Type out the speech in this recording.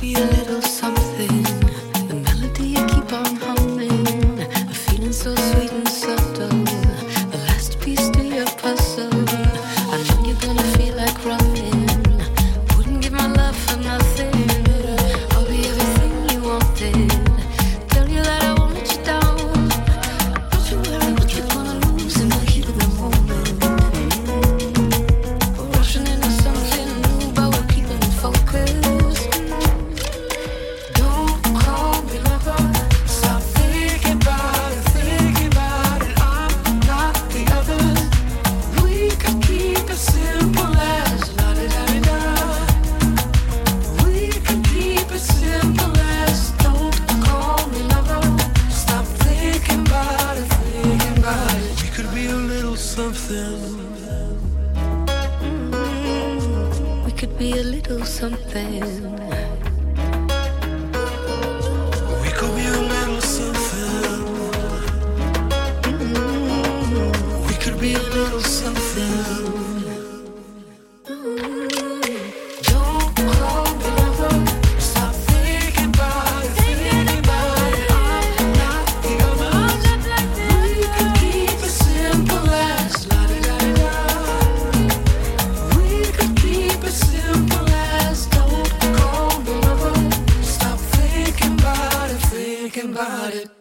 be a little something about it.